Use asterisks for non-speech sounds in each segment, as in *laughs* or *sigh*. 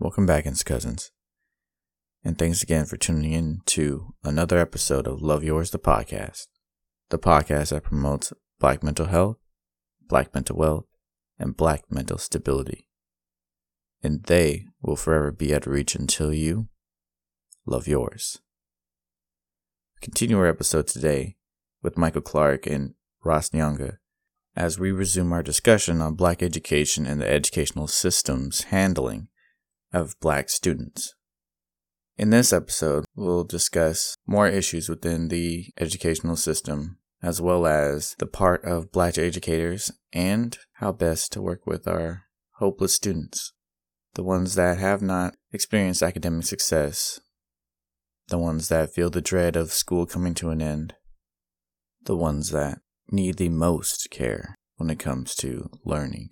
Welcome back, Ins Cousins. And thanks again for tuning in to another episode of Love Yours, the podcast. The podcast that promotes black mental health, black mental wealth, and black mental stability. And they will forever be of reach until you love yours. Continue our episode today with Michael Clark and Ross Nyanga as we resume our discussion on black education and the educational system's handling of black students. In this episode, we'll discuss more issues within the educational system, as well as the part of black educators and how best to work with our hopeless students, the ones that have not experienced academic success, the ones that feel the dread of school coming to an end, the ones that need the most care when it comes to learning,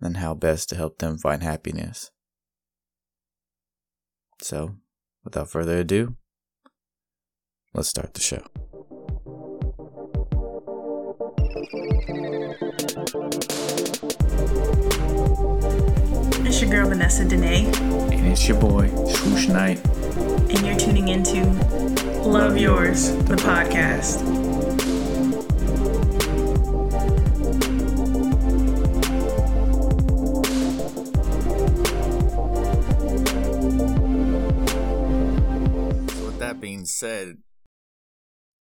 and how best to help them find happiness. So, without further ado, let's start the show. It's your girl Vanessa Dene, And it's your boy, Swoosh Knight. and you're tuning into Love, Yours, the podcast. So, said,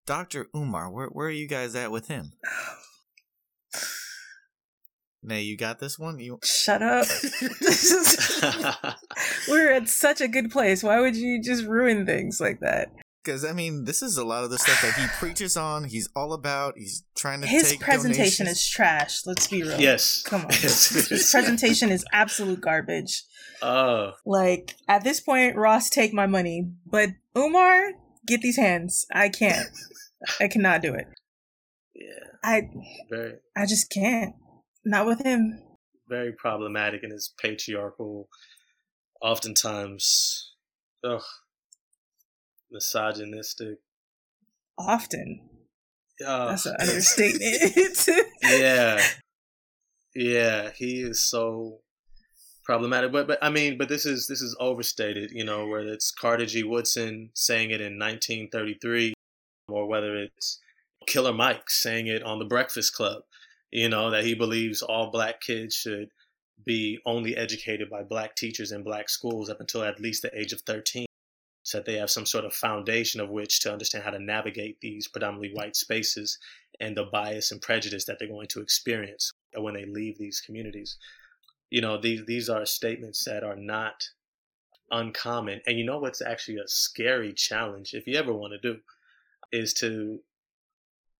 Dr. Umar, where, where are you guys at with him? *sighs* Nay, you got this one? You Shut up. *laughs* We're at such a good place. Why would you just ruin things like that? Because I mean, this is a lot of the stuff that he preaches on. He's all about. He's trying to. His take presentation donations. is trash. Let's be real. Yes. Come on. Yes. His presentation is absolute garbage. Oh, Like, at this point, Ross, take my money. But Umar, get these hands. I can't. I cannot do it. yeah. I Very, I just can't. Not with him. very problematic in his patriarchal, oftentimes, ugh, misogynistic. Often. Uh, That's an *laughs* understatement. yeah, *laughs* yeah. He is so problematic. But but I mean, but this is this is overstated. You know, whether it's Carter G. Woodson saying it in 1933, or whether it's Killer Mike saying it on The Breakfast Club. You know that he believes all black kids should be only educated by black teachers in black schools up until at least the age of 13 so that they have some sort of foundation of which to understand how to navigate these predominantly white spaces and the bias and prejudice that they're going to experience when they leave these communities. You know, these these are statements that are not uncommon. And you know what's actually a scary challenge, if you ever want to do, is to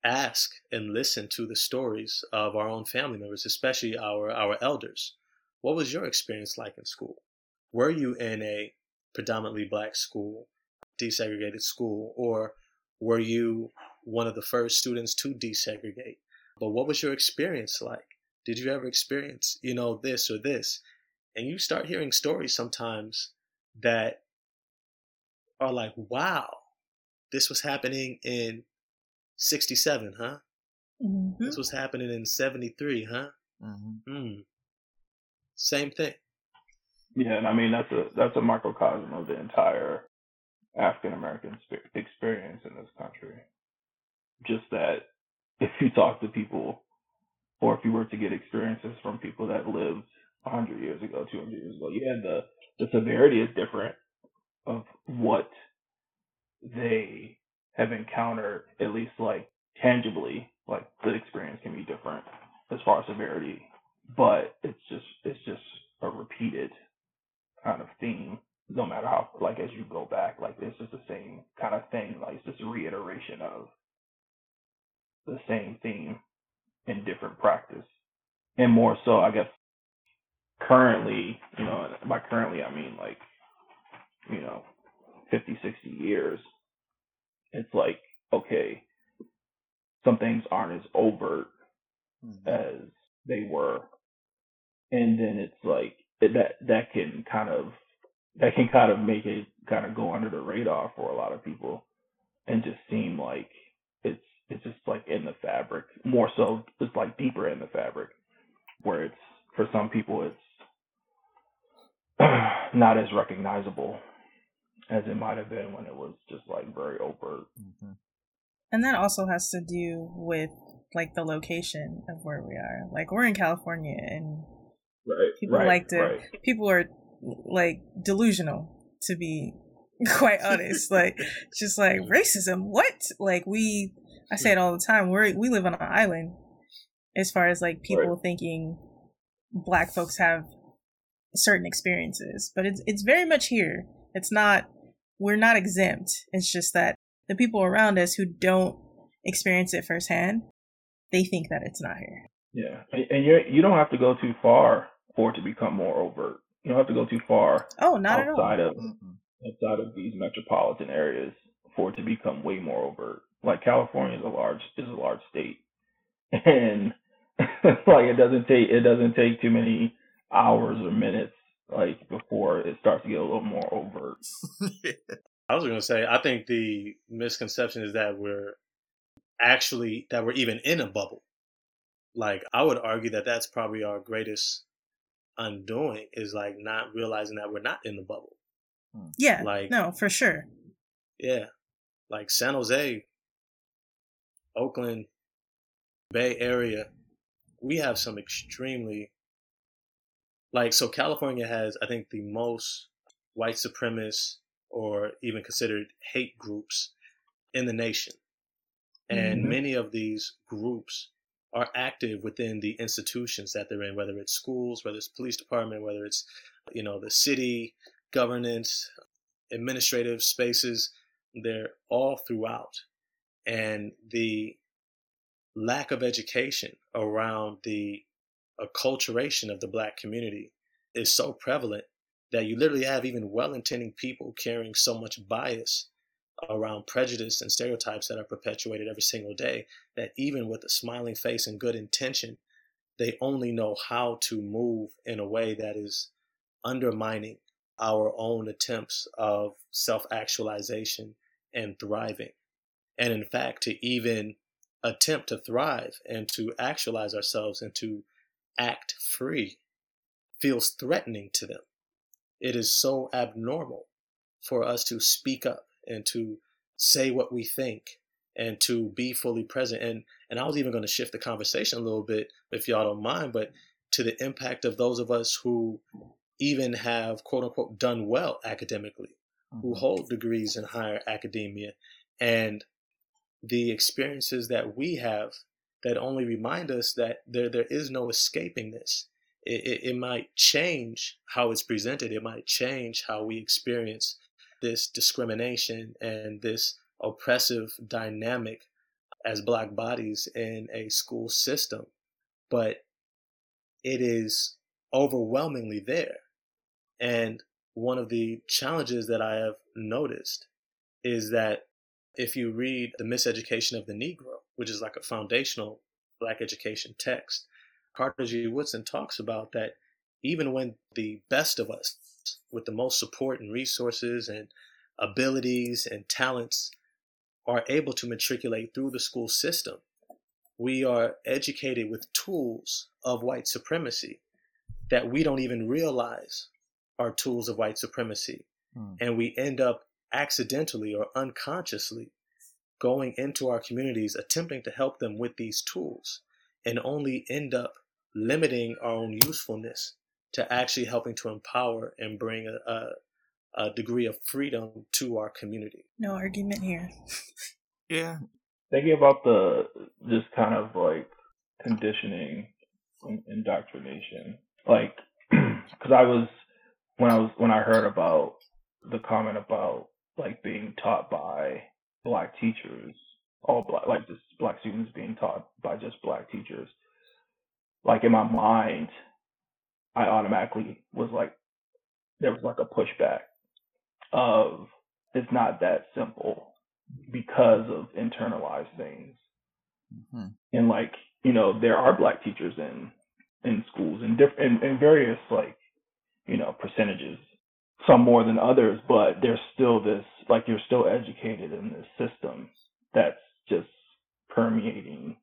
ask and listen to the stories of our own family members, especially our our elders. What was your experience like in school? Were you in a predominantly black school, desegregated school, or were you one of the first students to desegregate? But what was your experience like? Did you ever experience, you know, this or this? And you start hearing stories sometimes that are like, wow, this was happening in 67, huh? Mhm. This was happening in 73, huh? Mhm. Hmm. Same thing. Yeah, and I mean that's a that's a microcosm of the entire African American experience in this country. Just that if you talk to people, or if you were to get experiences from people that lived 100 years ago, 200 years ago, yeah, the the severity is different of what they have encountered, at least like tangibly, like the experience can be different as far as severity, but it's just it's just a repeated kind of theme no matter how like as you go back like it's just the same kind of thing like it's just a reiteration of the same theme in different practice and more so i guess currently you know by currently i mean like you know 50 60 years it's like okay some things aren't as overt Mhm. as they were and then it's like that that can kind of that can kind of make it kind of go under the radar for a lot of people and just seem like it's just like in the fabric more so it's like deeper in the fabric where it's for some people it's *sighs* not as recognizable as it might have been when it was just like very overt. Mm-hmm. And that also has to do with like the location of where we are. Like we're in California and Right. people right, like to right. people are like delusional to be *laughs* quite honest. like *laughs* just like racism. What? Like we I say it all the time. We're we live on an island as far as like people thinking black folks have certain experiences. But it's it's very much here. It's not we're not exempt. It's just that the people around us who don't experience it firsthand, they think that it's not here. Yeah, and, and you you don't have to go too far for it to become more overt. You don't have to go too far Oh, not at all. outside of Mm-hmm. outside of these metropolitan areas for it to become way more overt. Like California is a large is a large state, *laughs* and *laughs* like it doesn't take it doesn't take too many hours or minutes like before it starts to get a little more overt. *laughs* I was going to say, I think the misconception is that we're actually that we're even in a bubble. Like I would argue that that's probably our greatest undoing is like not realizing that we're not in the bubble. Hmm. Yeah. Like- no, for sure. Yeah. Like San Jose, Oakland, Bay Area, we have some extremely like so California has I think the most white supremacist or even considered hate groups in the nation. And Mhm. many of these groups are active within the institutions that they're in, whether it's schools, whether it's police department, whether it's, you know, the city, governance, administrative spaces, they're all throughout. And the lack of education around the acculturation of the black community is so prevalent that you literally have even well-intending people carrying so much bias around prejudice and stereotypes that are perpetuated every single day that even with a smiling face and good intention they only know how to move in a way that is undermining our own attempts of self-actualization and thriving and in fact to even attempt to thrive and to actualize ourselves and to act free feels threatening to them. It is so abnormal for us to speak up and to say what we think and to be fully present. And and I was even going to shift the conversation a little bit if y'all don't mind but to the impact of those of us who even have quote unquote done well academically who mm-hmm. hold degrees in higher academia and the experiences that we have that only remind us that there there is no escaping this. It, it, it might change how it's presented. It might change how we experience this discrimination and this oppressive dynamic as black bodies in a school system. But it is overwhelmingly there. And one of the challenges that i have noticed is that if you read the miseducation of the negro which is like a foundational black education text carter g woodson talks about that even when the best of us with the most support and resources and abilities and talents are able to matriculate through the school system. We are educated with tools of white supremacy that we don't even realize are tools of white supremacy. Hmm. And we end up accidentally or unconsciously going into our communities, attempting to help them with these tools, and only end up limiting our own usefulness to actually helping to empower and bring a, a, a degree of freedom to our community. No argument here. Yeah. Thinking about the just kind of like conditioning and indoctrination, like *clears throat* because I was when I was when I heard about the comment about like being taught by black teachers, all black like just black students being taught by just black teachers. Like in my mind, I automatically was like, there was like a pushback of it's not that simple because of internalized things. hmm And like, you know, there are black teachers in in schools and different in, in various like, you know, percentages. Some more than others, but there's still this like you're still educated in this system that's just permeating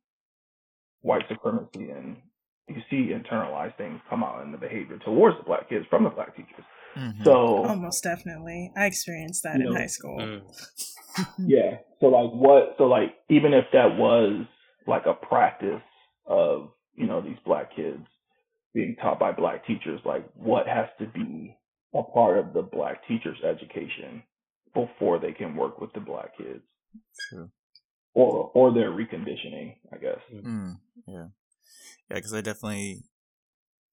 white supremacy and you see internalized things come out in the behavior towards the black kids from the black teachers. Mm-hmm. So almost definitely, I experienced that in know, high school. Mm. *laughs* yeah. So like what? So like even if that was like a practice of you know these black kids being taught by black teachers, like what has to be a part of the black teacher's education before they can work with the black kids. True. Or or their reconditioning, I guess. Mm, yeah, yeah, because I definitely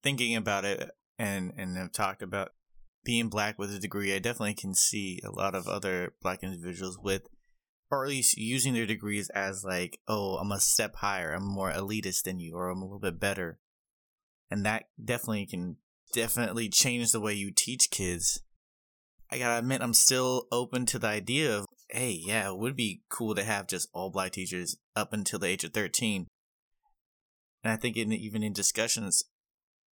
thinking about it and and have talked about being black with a degree. I definitely can see a lot of other black individuals with, or at least using their degrees as like, oh, I'm a step higher, I'm more elitist than you, or I'm a little bit better, and that definitely can definitely change the way you teach kids. I gotta admit, I'm still open to the idea of, hey, yeah, it would be cool to have just all black teachers up until the age of 13. And I think in, even in discussions,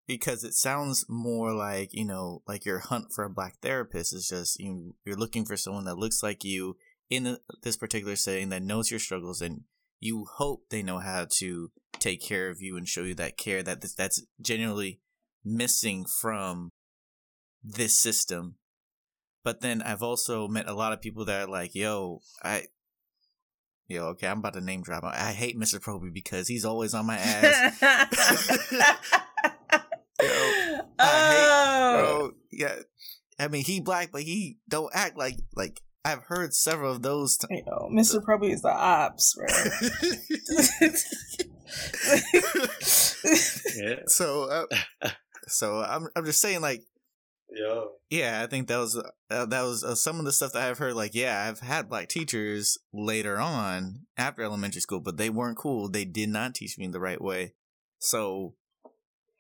because it sounds more like, you know, like your hunt for a black therapist is just, you you're looking for someone that looks like you in this particular setting that knows your struggles and you hope they know how to take care of you and show you that care that that's genuinely missing from this system. But then I've also met a lot of people that are like, yo, I, yo, okay, I'm about to name drop. I hate Mr. Proby because he's always on my ass. *laughs* yo, I hate, bro. Oh. Yeah. I mean, he black, but he don't act like, like, I've heard several of those. T- Yo, Mr. Proby is the ops, bro. *laughs* *laughs* yeah. So, uh, so I'm I'm just saying like Yo. Yeah, I think that was uh, that was uh, some of the stuff that I've heard. Like, yeah, I've had black teachers later on after elementary school, but they weren't cool. They did not teach me the right way. So,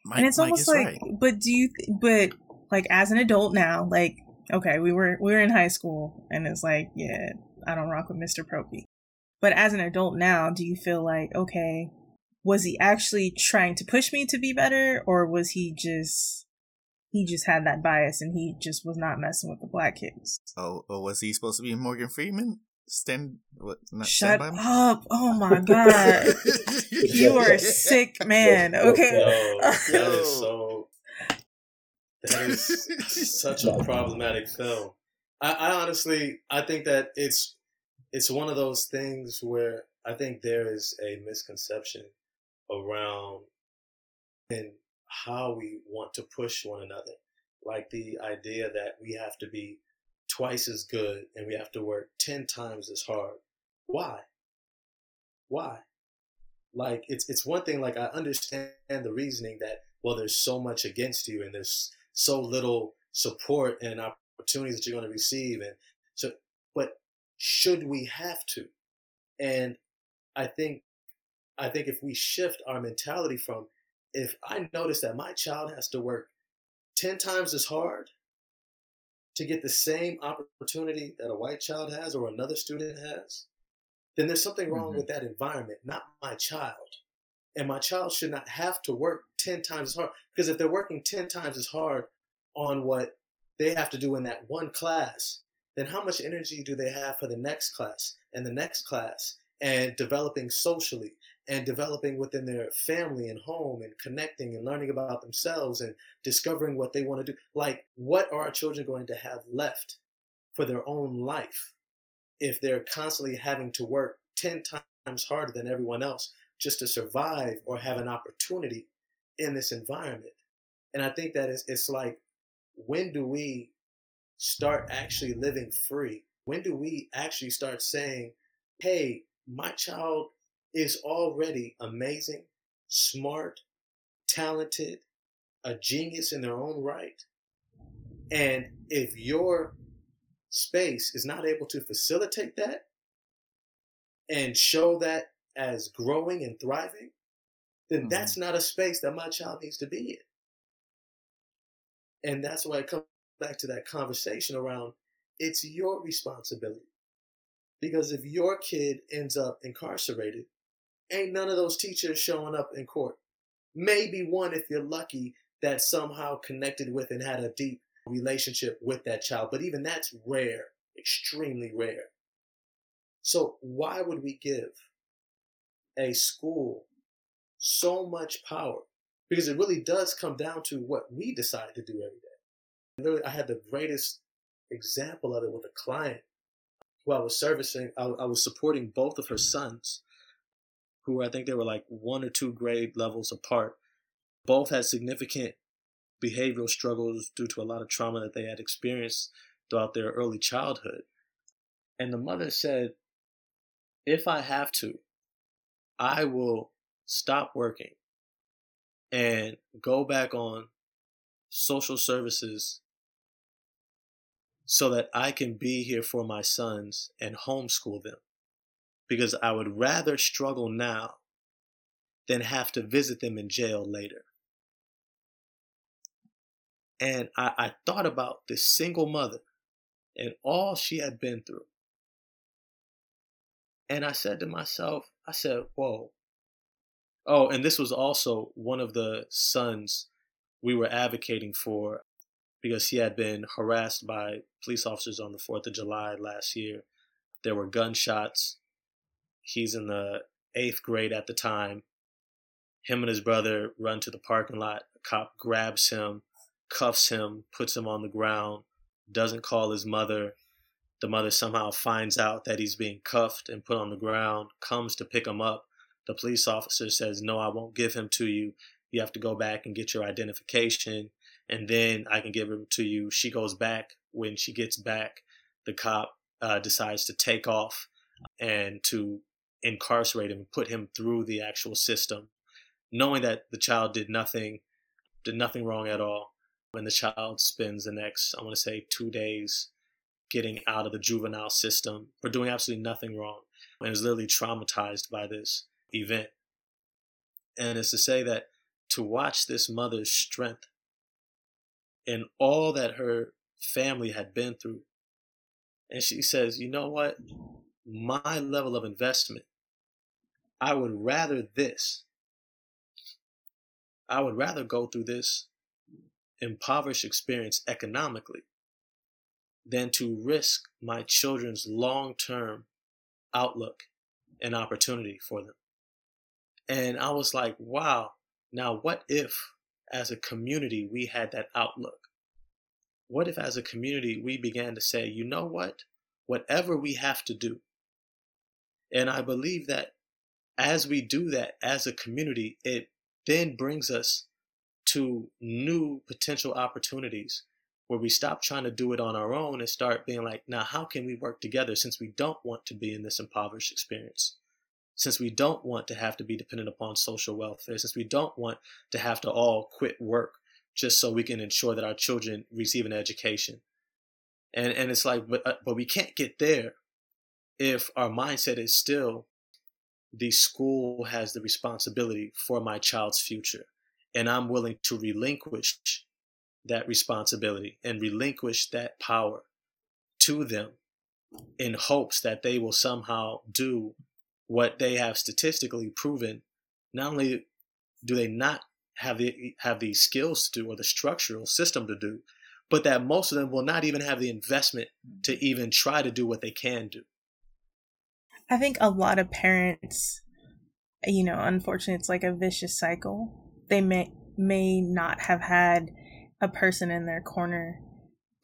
Mike, and it's Mike almost like, right. but do you? Th- but like as an adult now, like okay, we were we were in high school, and it's like, yeah, I don't rock with Mister Proby. But as an adult now, do you feel like okay, was he actually trying to push me to be better or was he just he just had that bias and he just was not messing with the black kids? Oh or was he supposed to be morgan freeman? Stand what not shut stand up. Oh my god. *laughs* You are a sick man. okay. Yo, that is *laughs* so that is such a problematic film. I, I honestly i think that it's it's one of those things where i think there is a misconception around and how we want to push one another. Like the idea that we have to be twice as good and we have to work 10 times as hard. Why? Why? Like it's it's one thing like I understand the reasoning that well there's so much against you and there's so little support and opportunities that you're going to receive and so but should we have to? And I think I think if we shift our mentality from if I notice that my child has to work 10 times as hard to get the same opportunity that a white child has or another student has, then there's something wrong mm-hmm. with that environment, not my child. And my child should not have to work 10 times as hard. Because if they're working 10 times as hard on what they have to do in that one class, then how much energy do they have for the next class and the next class and developing socially and developing within their family and home and connecting and learning about themselves and discovering what they want to do. Like, what are our children going to have left for their own life if they're constantly having to work 10 times harder than everyone else just to survive or have an opportunity in this environment? And I think that it's, it's like, when do we start actually living free? When do we actually start saying, hey, my child is already amazing, smart, talented, a genius in their own right. And if your space is not able to facilitate that and show that as growing and thriving, then mm-hmm. that's not a space that my child needs to be in. And that's why I come back to that conversation around it's your responsibility. Because if your kid ends up incarcerated, ain't none of those teachers showing up in court. Maybe one if you're lucky that somehow connected with and had a deep relationship with that child, but even that's rare, extremely rare. So why would we give a school so much power? Because it really does come down to what we decide to do every day. I had the greatest example of it with a client who I was servicing. I, I was supporting both of her sons, who I think they were like one or two grade levels apart. Both had significant behavioral struggles due to a lot of trauma that they had experienced throughout their early childhood. And the mother said, if I have to, I will stop working and go back on social services so that I can be here for my sons and homeschool them. Because I would rather struggle now than have to visit them in jail later. And I, I thought about this single mother and all she had been through. And I said to myself, I said, whoa. Oh, and this was also one of the sons we were advocating for because he had been harassed by police officers on the 4th of July last year. There were gunshots. He's in the eighth grade at the time. Him and his brother run to the parking lot. A cop grabs him, cuffs him, puts him on the ground, doesn't call his mother. The mother somehow finds out that he's being cuffed and put on the ground, comes to pick him up. The police officer says, No, I won't give him to you. You have to go back and get your identification, and then I can give him to you. She goes back. When she gets back, the cop uh, decides to take off and to incarcerate him, put him through the actual system, knowing that the child did nothing, did nothing wrong at all when the child spends the next, I want to say, two days getting out of the juvenile system for doing absolutely nothing wrong and is literally traumatized by this event. And it's to say that to watch this mother's strength and all that her family had been through. And she says, you know what? My level of investment, I would rather this. I would rather go through this impoverished experience economically than to risk my children's long term outlook and opportunity for them. And I was like, wow, now what if as a community we had that outlook? What if as a community we began to say, you know what? Whatever we have to do. And I believe that as we do that as a community, it then brings us to new potential opportunities where we stop trying to do it on our own and start being like, now, how can we work together since we don't want to be in this impoverished experience? Since we don't want to have to be dependent upon social welfare, since we don't want to have to all quit work just so we can ensure that our children receive an education. And, and it's like, but, uh, but we can't get there if our mindset is still the school has the responsibility for my child's future. And I'm willing to relinquish that responsibility and relinquish that power to them in hopes that they will somehow do what they have statistically proven. Not only do they not have the have the skills to do or the structural system to do but that most of them will not even have the investment to even try to do what they can do i think a lot of parents you know unfortunately it's like a vicious cycle. They may may not have had a person in their corner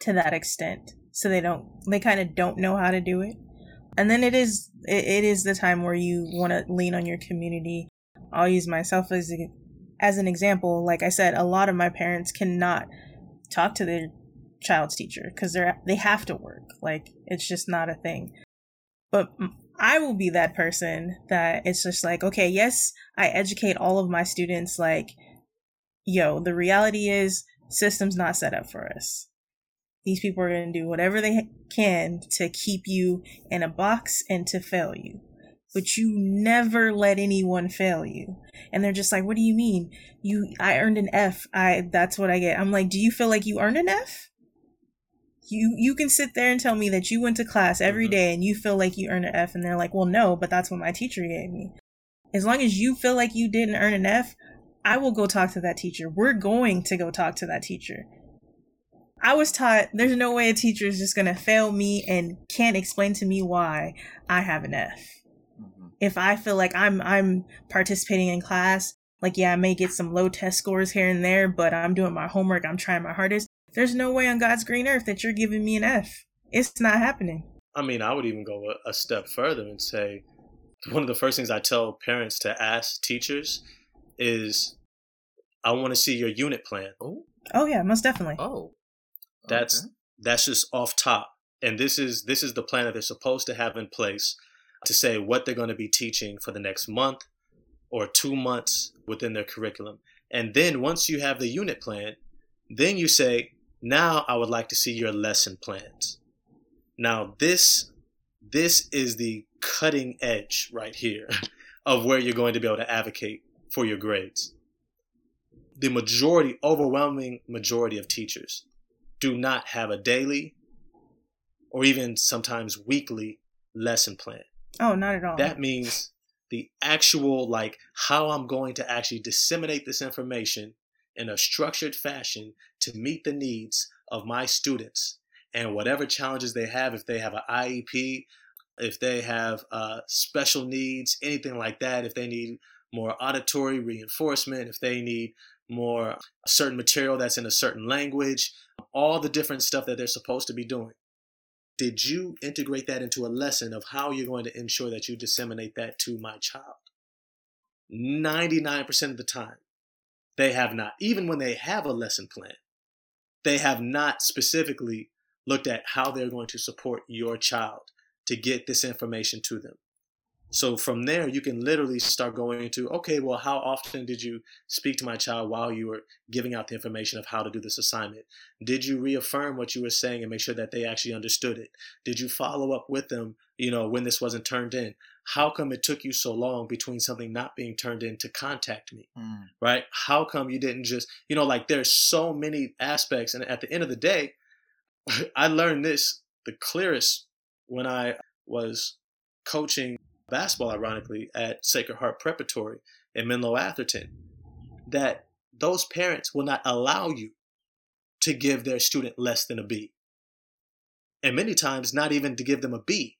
to that extent so they don't they kind of don't know how to do it. And then it is it, it is the time where you want to lean on your community. I'll use myself as a, as an example. Like i said a lot of my parents cannot talk to their child's teacher because they're they have to work. Like it's just not a thing. But I will be that person that it's just like, okay, yes, I educate all of my students like, yo, the reality is system's not set up for us. These people are going to do whatever they can to keep you in a box and to fail you. But you never let anyone fail you. And they're just like, what do you mean? You, I earned an F. I, that's what I get. I'm like, do you feel like you earned an F? You you can sit there and tell me that you went to class every mm-hmm. day and you feel like you earned an F and they're like, "Well, no, but that's what my teacher gave me." As long as you feel like you didn't earn an F, I will go talk to that teacher. We're going to go talk to that teacher. I was taught there's no way a teacher is just going to fail me and can't explain to me why I have an F. Mm-hmm. If I feel like I'm I'm participating in class, like yeah, I may get some low test scores here and there, but I'm doing my homework, I'm trying my hardest there's no way on God's green earth that you're giving me an F. It's not happening. I mean, I would even go a, a step further and say one of the first things I tell parents to ask teachers is, I want to see your unit plan. Oh, Oh yeah, most definitely. oh, That's okay. that's just off top. And this is this is the plan that they're supposed to have in place to say what they're going to be teaching for the next month or 2 months within their curriculum. And then once you have the unit plan, then you say, "Now I would like to see your lesson plans." Now this this is the cutting edge right here *laughs* of where you're going to be able to advocate for your grades. The majority, overwhelming majority of teachers do not have a daily or even sometimes weekly lesson plan. Oh, not at all. That means the actual, like, how I'm going to actually disseminate this information in a structured fashion to meet the needs of my students and whatever challenges they have, if they have an IEP, if they have uh, special needs, anything like that, if they need more auditory reinforcement, if they need more certain material that's in a certain language, all the different stuff that they're supposed to be doing. Did you integrate that into a lesson of how you're going to ensure that you disseminate that to my child? 99% of the time, they have not. Even when they have a lesson plan, they have not specifically looked at how they're going to support your child to get this information to them. So from there, you can literally start going into, okay, well, how often did you speak to my child while you were giving out the information of how to do this assignment? Did you reaffirm what you were saying and make sure that they actually understood it? Did you follow up with them, you know, when this wasn't turned in? How come it took you so long between something not being turned in to contact me? Mm. right? How come you didn't just, you know, like there's so many aspects. And at the end of the day, *laughs* I learned this the clearest when I was coaching basketball, ironically, at Sacred Heart Preparatory in Menlo Atherton, that those parents will not allow you to give their student less than a B. And many times, not even to give them a B.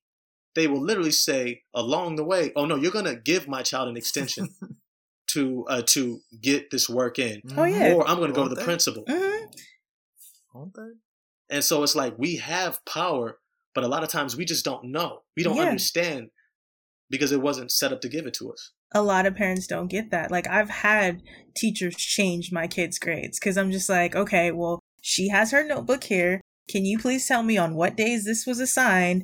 They will literally say along the way, "Oh no, you're gonna give my child an extension *laughs* to uh, to get this work in, Oh, yeah. or I'm gonna go to the they? principal." hmm Won't they? And so it's like we have power, but a lot of times we just don't know. We don't Yeah. understand because it wasn't set up to give it to us. A lot of parents don't get that. Like I've had teachers change my kids' grades because I'm just like, okay, well, she has her notebook here. Can you please tell me on what days this was assigned?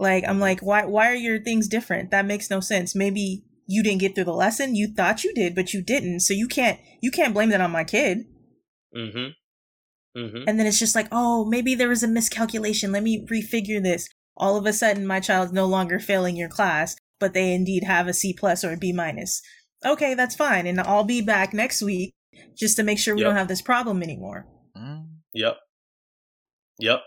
Like I'm like, why why are your things different? That makes no sense. Maybe you didn't get through the lesson. You thought you did, but you didn't. So you can't you can't blame that on my kid. Mm-hmm. Mm-hmm. And then it's just like, oh, maybe there was a miscalculation. Let me refigure this. All of a sudden, my child's no longer failing your class, but they indeed have a C plus or a B minus. Okay, that's fine. And I'll be back next week just to make sure we Yep. don't have this problem anymore. Mm. Yep. Yep.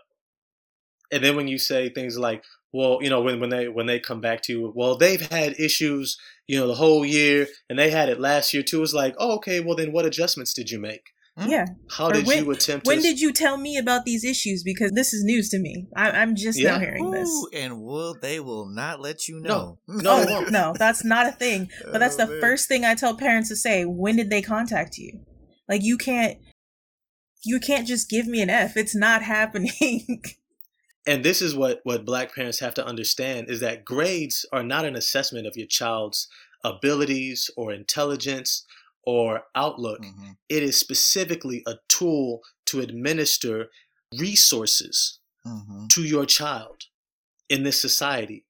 And then when you say things like, well, you know, when, when they when they come back to you, well, they've had issues, you know, the whole year, and they had it last year too. It's like, oh, okay, well then what adjustments did you make? Hmm? Yeah. How Or did when- you attempt When to did you tell me about these issues? Because this is news to me. I- I'm just now Yeah. hearing this. And will they will not let you know? No, they oh, no, that's not a thing. But that's Oh, the man. first thing I tell parents to say. When did they contact you? Like you can't you can't just give me an F. It's not *laughs* happening. And this is what what black parents have to understand is that grades are not an assessment of your child's abilities or intelligence or outlook Mhm. it is specifically a tool to administer resources Mhm. to your child in this society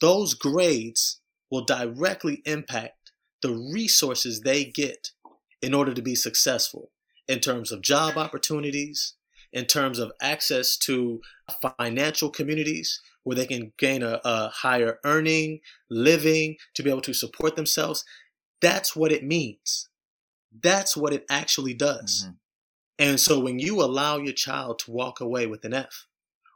those grades will directly impact the resources they get in order to be successful in terms of job opportunities, in terms of access to financial communities where they can gain a, a higher earning, living, to be able to support themselves. That's what it means. That's what it actually does. Mhm. And so when you allow your child to walk away with an F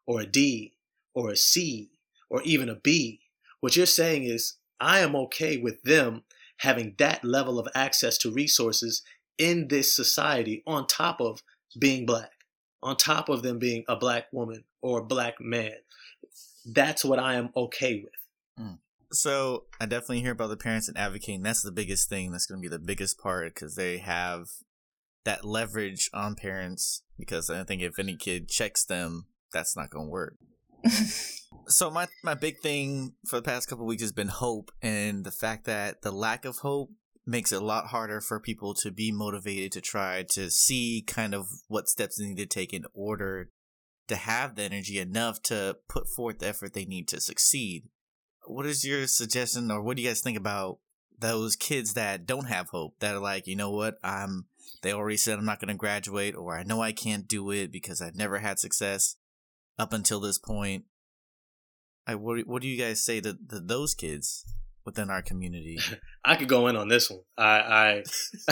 or a D or a C or even a B, what you're saying is, I am okay with them having that level of access to resources in this society on top of being black, on top of them being a black woman or a black man. That's what I am okay with. Mm. So I definitely hear about the parents and advocating. That's the biggest thing. That's going to be the biggest part because they have that leverage on parents because I think if any kid checks them, that's not going to work. *laughs* so my my big thing for the past couple weeks has been hope and the fact that the lack of hope makes it a lot harder for people to be motivated to try to see kind of what steps they need to take in order to have the energy enough to put forth the effort they need to succeed. What is your suggestion or what do you guys think about those kids that don't have hope that are like, you know what, I'm they already said I'm not going to graduate or I know I can't do it because I've never had success up until this point. I what, what do you guys say to, to those kids within our community? *laughs* I could go in on this one. I,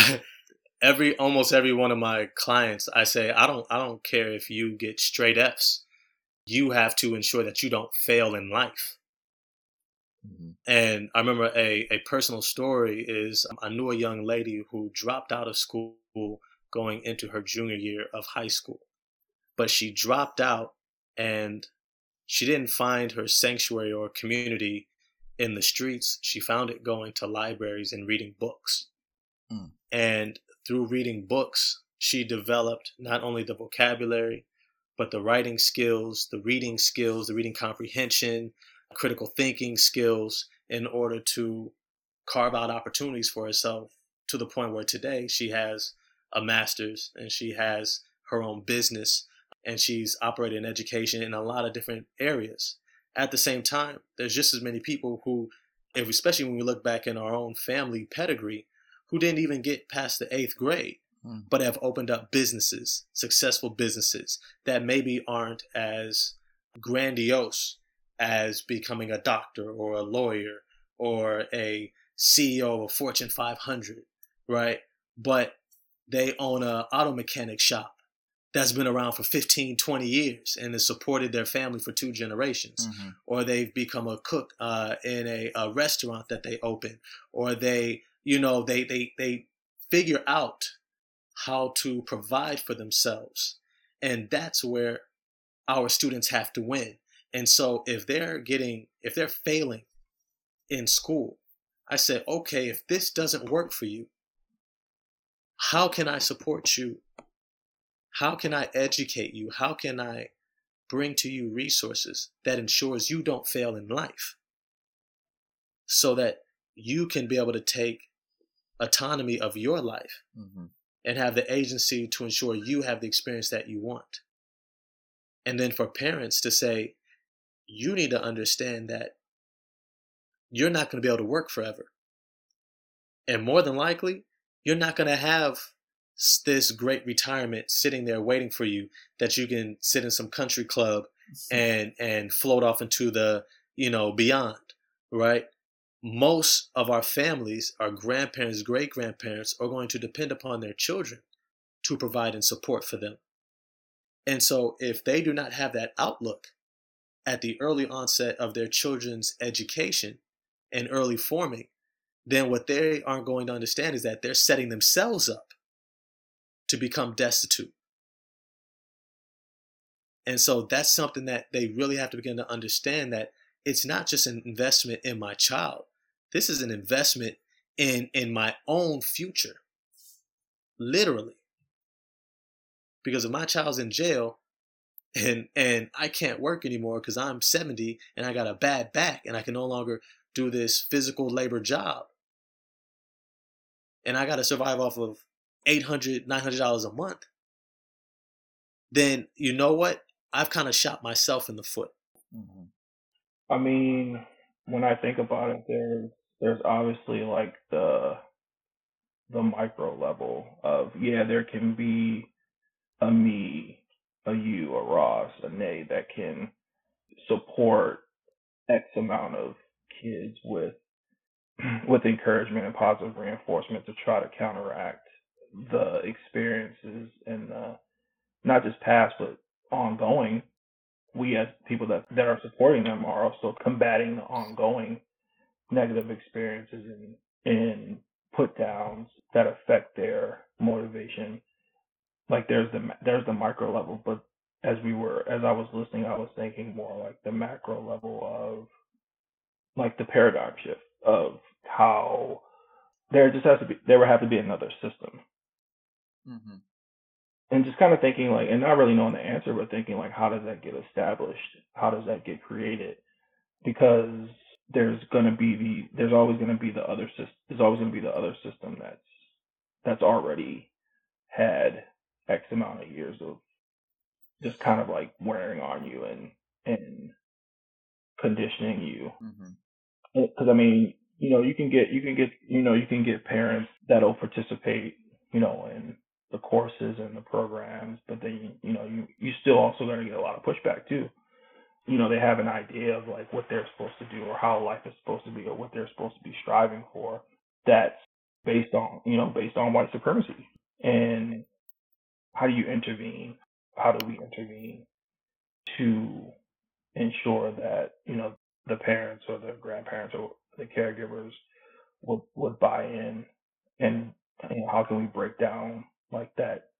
I *laughs* every almost every one of my clients, I say I don't I don't care if you get straight Fs. You have to ensure that you don't fail in life. Mm-hmm. And I remember a, a personal story is I knew a young lady who dropped out of school going into her junior year of high school. But she dropped out and she didn't find her sanctuary or community in the streets. She found it going to libraries and reading books. Mm. And through reading books, she developed not only the vocabulary, but the writing skills, the reading skills, the reading comprehension, critical thinking skills in order to carve out opportunities for herself to the point where today she has a master's and she has her own business and she's operating education in a lot of different areas. At the same time, there's just as many people who, especially when we look back in our own family pedigree, who didn't even get past the eighth grade, mm. but have opened up businesses, successful businesses that maybe aren't as grandiose as becoming a doctor or a lawyer or a CEO of a Fortune 500, right? But they own a auto mechanic shop that's been around for 15, 20 years and has supported their family for two generations. Mm-hmm. Or they've become a cook uh, in a, a restaurant that they open. Or they, you know, they, they, they figure out how to provide for themselves. And that's where our students have to win. And so if they're getting, if they're failing in school, I said, okay, if this doesn't work for you, how can I support you? How can I educate you? How can I bring to you resources that ensures you don't fail in life so that you can be able to take autonomy of your life mm-hmm. and have the agency to ensure you have the experience that you want. And then for parents to say, you need to understand that you're not going to be able to work forever. And more than likely, you're not going to have this great retirement sitting there waiting for you that you can sit in some country club *laughs* and and float off into the you know beyond right? Most of our families our grandparents great grandparents are going to depend upon their children to provide and support for them. And so if they do not have that outlook at the early onset of their children's education and early forming, then what they aren't going to understand is that they're setting themselves up to become destitute. And so that's something that they really have to begin to understand that it's not just an investment in my child. This is an investment in in my own future. Literally. Because if my child's in jail, and and I can't work anymore because I'm 70 and I got a bad back and I can no longer do this physical labor job. And I got to survive off of 800 $900 a month. Then you know what? I've kind of shot myself in the foot. Mm-hmm. I mean, when I think about it, there's there's obviously like the the micro level of yeah, there can be a me a you, a Ross, a Nay that can support X amount of kids with *clears throat* with encouragement and positive reinforcement to try to counteract the experiences and uh, not just past but ongoing. We as people that, that are supporting them are also combating the ongoing negative experiences and, and put downs that affect their motivation like there's the there's the micro level, but as we were as I was listening, I was thinking more like the macro level of like the paradigm shift of how there just has to be there would have to be another system Mm-hmm. And just kind of thinking like, and not really knowing the answer, but thinking like, how does that get established? How does that get created? Because there's gonna be the, there's always gonna be the other system. There's always gonna be the other system that's that's already had X amount of years of just kind of like wearing on you and and conditioning you. Because mm-hmm. I mean, you know, you can get you can get you know you can get parents that'll participate, you know, in the courses and the programs, but then you know you you still also going to get a lot of pushback too. You know, they have an idea of like what they're supposed to do or how life is supposed to be or what they're supposed to be striving for. That's based on you know based on white supremacy and how do you intervene how do we intervene to ensure that you know the parents or the grandparents or the caregivers would would buy in and you know, how can we break down like that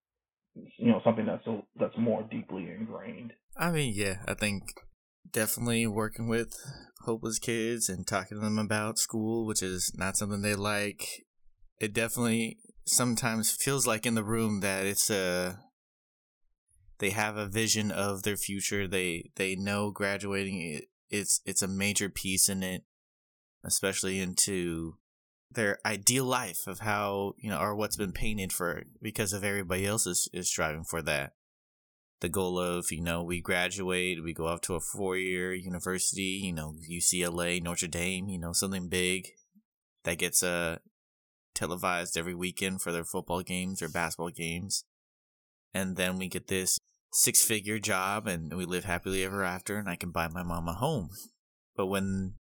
you know something that's a, that's more deeply ingrained i mean yeah i think definitely working with hopeless kids and talking to them about school which is not something they like it definitely sometimes feels like in the room that it's a they have a vision of their future. They they know graduating it, it's it's a major piece in it, especially into their ideal life of how you know or what's been painted for because of everybody else is, is striving for that the goal of you know we graduate we go off to a four-year university you know ucla notre dame you know something big that gets uh televised every weekend for their football games or basketball games. And then we get this six figure job and we live happily ever after and I can buy my mom a home. But when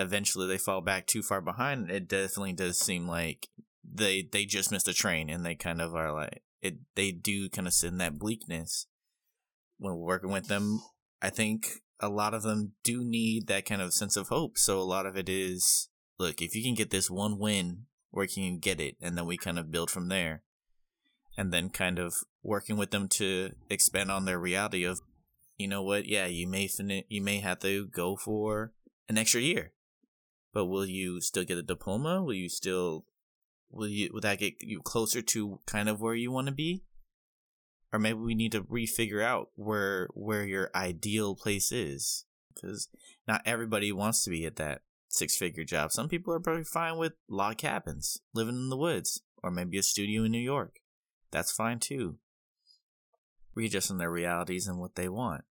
eventually they fall back too far behind, it definitely does seem like they they just missed a train and they kind of are like it they do kind of send that bleakness when working with them. I think a lot of them do need that kind of sense of hope. So a lot of it is look, if you can get this one win where can you get it and then we kind of build from there and then kind of working with them to expand on their reality of you know what yeah you may fin- you may have to go for an extra year but will you still get a diploma will you still will you will that get you closer to kind of where you want to be or maybe we need to refigure out where where your ideal place is because not everybody wants to be at that six figure job. Some people are probably fine with log cabins, living in the woods, or maybe a studio in New York. That's fine too. Readjusting their realities and what they want.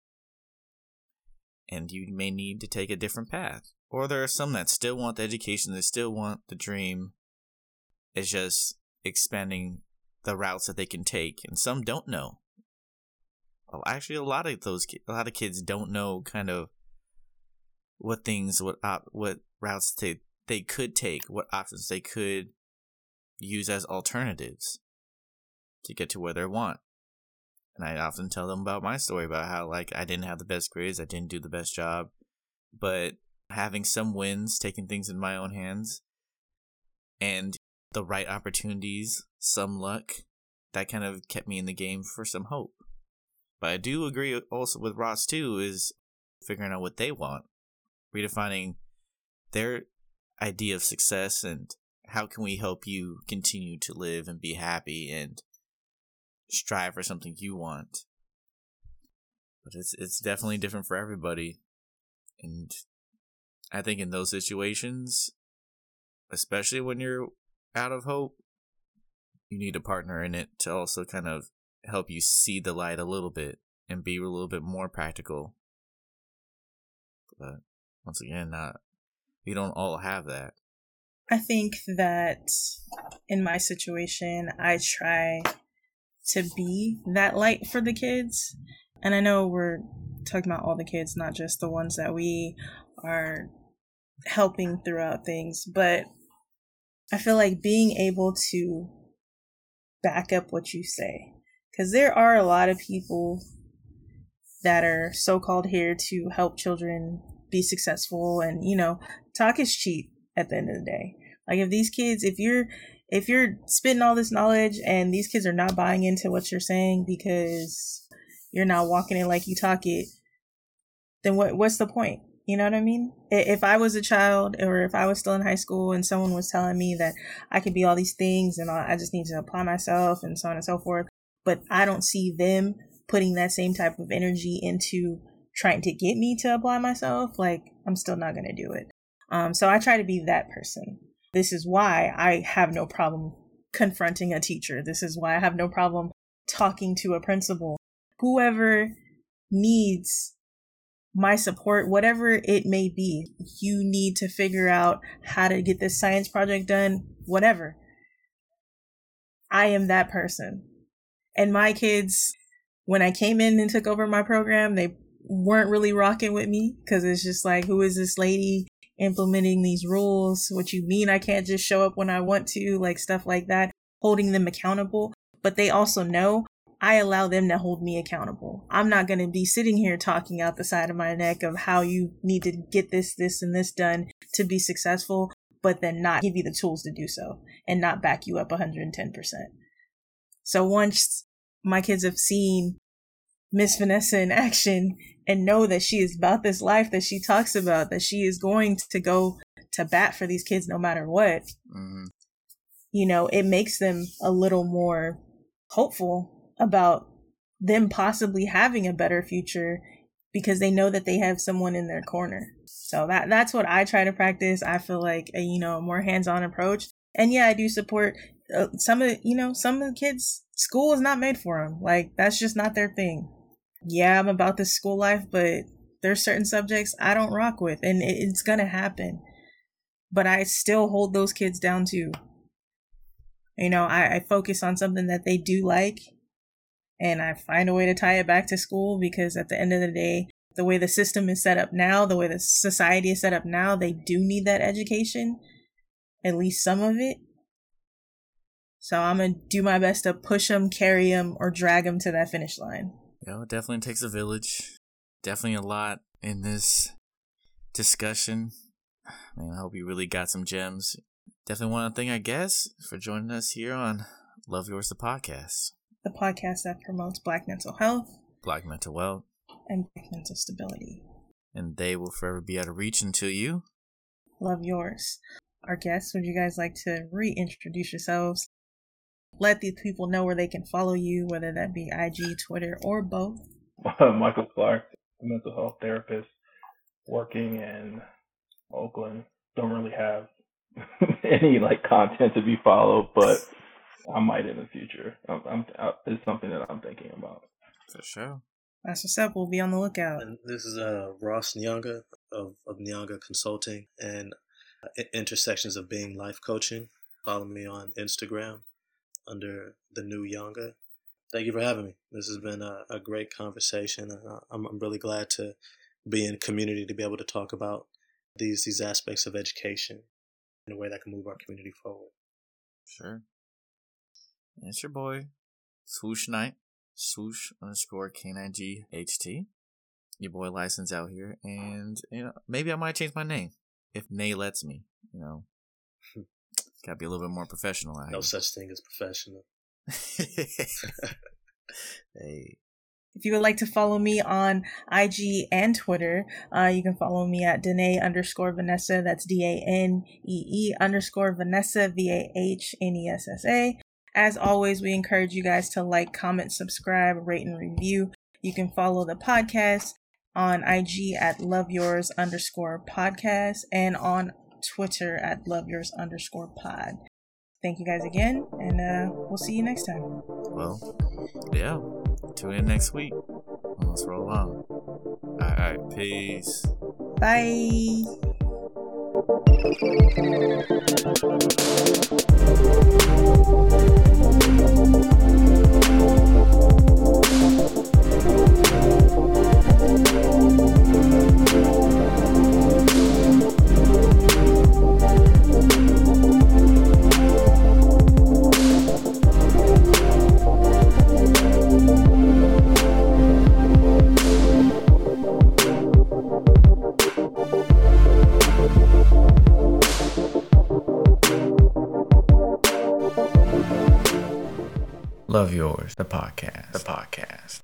And you may need to take a different path. Or there are some that still want the education, they still want the dream. It's just expanding the routes that they can take, and some don't know. Well, actually, a lot of those, a lot of kids don't know kind of what things, what op- what routes they they could take, what options they could use as alternatives to get to where they want. And I often tell them about my story about how like I didn't have the best grades, I didn't do the best job, but having some wins, taking things in my own hands, and the right opportunities, some luck, that kind of kept me in the game for some hope. But I do agree also with Ross too is figuring out what they want, redefining their idea of success and how can we help you continue to live and be happy and strive for something you want but it's it's definitely different for everybody and i think in those situations especially when you're out of hope you need a partner in it to also kind of help you see the light a little bit and be a little bit more practical but once again not we don't all have that. I think that in my situation, I try to be that light for the kids. And I know we're talking about all the kids, not just the ones that we are helping throughout things, but I feel like being able to back up what you say. Because there are a lot of people that are so called here to help children be successful and you know talk is cheap at the end of the day like if these kids if you're if you're spitting all this knowledge and these kids are not buying into what you're saying because you're not walking in like you talk it then what what's the point You know what I mean? If I was a child or if I was still in high school and someone was telling me that I could be all these things and I just need to apply myself and so on and so forth, but I don't see them putting that same type of energy into trying to get me to apply myself, like I'm still not going to do it. Um, so I try to be that person. This is why I have no problem confronting a teacher. This is why I have no problem talking to a principal. Whoever needs my support, whatever it may be. You need to figure out how to get this science project done, whatever. I am that person. And my kids, when I came in and took over my program, they weren't really rocking with me because it's just like, who is this lady implementing these rules? What you mean I can't just show up when I want to? Like stuff like that, holding them accountable. But they also know I allow them to hold me accountable. I'm not going to be sitting here talking out the side of my neck of how you need to get this, this, and this done to be successful, but then not give you the tools to do so and not back you up 110%. So once my kids have seen Miss Vanessa in action and know that she is about this life that she talks about, that she is going to go to bat for these kids no matter what, mm-hmm. you know, it makes them a little more hopeful about them possibly having a better future because they know that they have someone in their corner. So that that's what I try to practice. I feel like a you know more hands-on approach. And yeah, I do support uh, some of you know some of the kids. School is not made for them. Like that's just not their thing. Yeah, I'm about this school life, but there's certain subjects I don't rock with, and it, it's gonna happen. But I still hold those kids down too. You know, I, I focus on something that they do like and I find a way to tie it back to school because at the end of the day, the way the system is set up now, the way the society is set up now, they do need that education, at least some of it. So I'm gonna do my best to push them, carry them, or drag them to that finish line. Yeah, it definitely takes a village. Definitely a lot in this discussion. I mean, I hope you really got some gems. Definitely want to thank I guess for joining us here on Love Yours the podcast the podcast that promotes Black mental health, Black mental wealth, and Black mental stability. And they will forever be out of reach until you love yours. Our guests, would you guys like to reintroduce yourselves? Let these people know where they can follow you, whether that be IG, Twitter, or both. *laughs* Michael Clark, mental health therapist, working in Oakland. Don't really have *laughs* any like content to be followed, but I might in the future. I'm, I'm uh, it's something that I'm thinking about. For sure. That's what's up. We'll be on the lookout. And this is uh, Ross Nyanga of, of Nyanga Consulting and uh, Intersections of Being Life Coaching. Follow me on Instagram under the new Nyanga. Thank you for having me. This has been a, a great conversation. Uh, I'm, I'm really glad to be in community to be able to talk about these these aspects of education in a way that can move our community forward. Sure. It's your boy, Swoosh Knight, swoosh underscore K9GHT. Your boy license out here. And, you know, maybe I might change my name if Nay lets me, you know. Gotta be a little bit more professional out No here. such thing as professional. *laughs* *laughs* hey. If you would like to follow me on IG and Twitter, uh, you can follow me at Danae underscore Vanessa. That's D A N E E underscore Vanessa, V A H N E S S A. As always, we encourage you guys to like, comment, subscribe, rate, and review. You can follow the podcast on IG at love yours underscore podcast and on Twitter at love yours underscore pod. Thank you guys again, and uh, we'll see you next time. Well, yeah. Tune in next week. Let's roll on. All right, peace. Bye. Love The podcast. The podcast.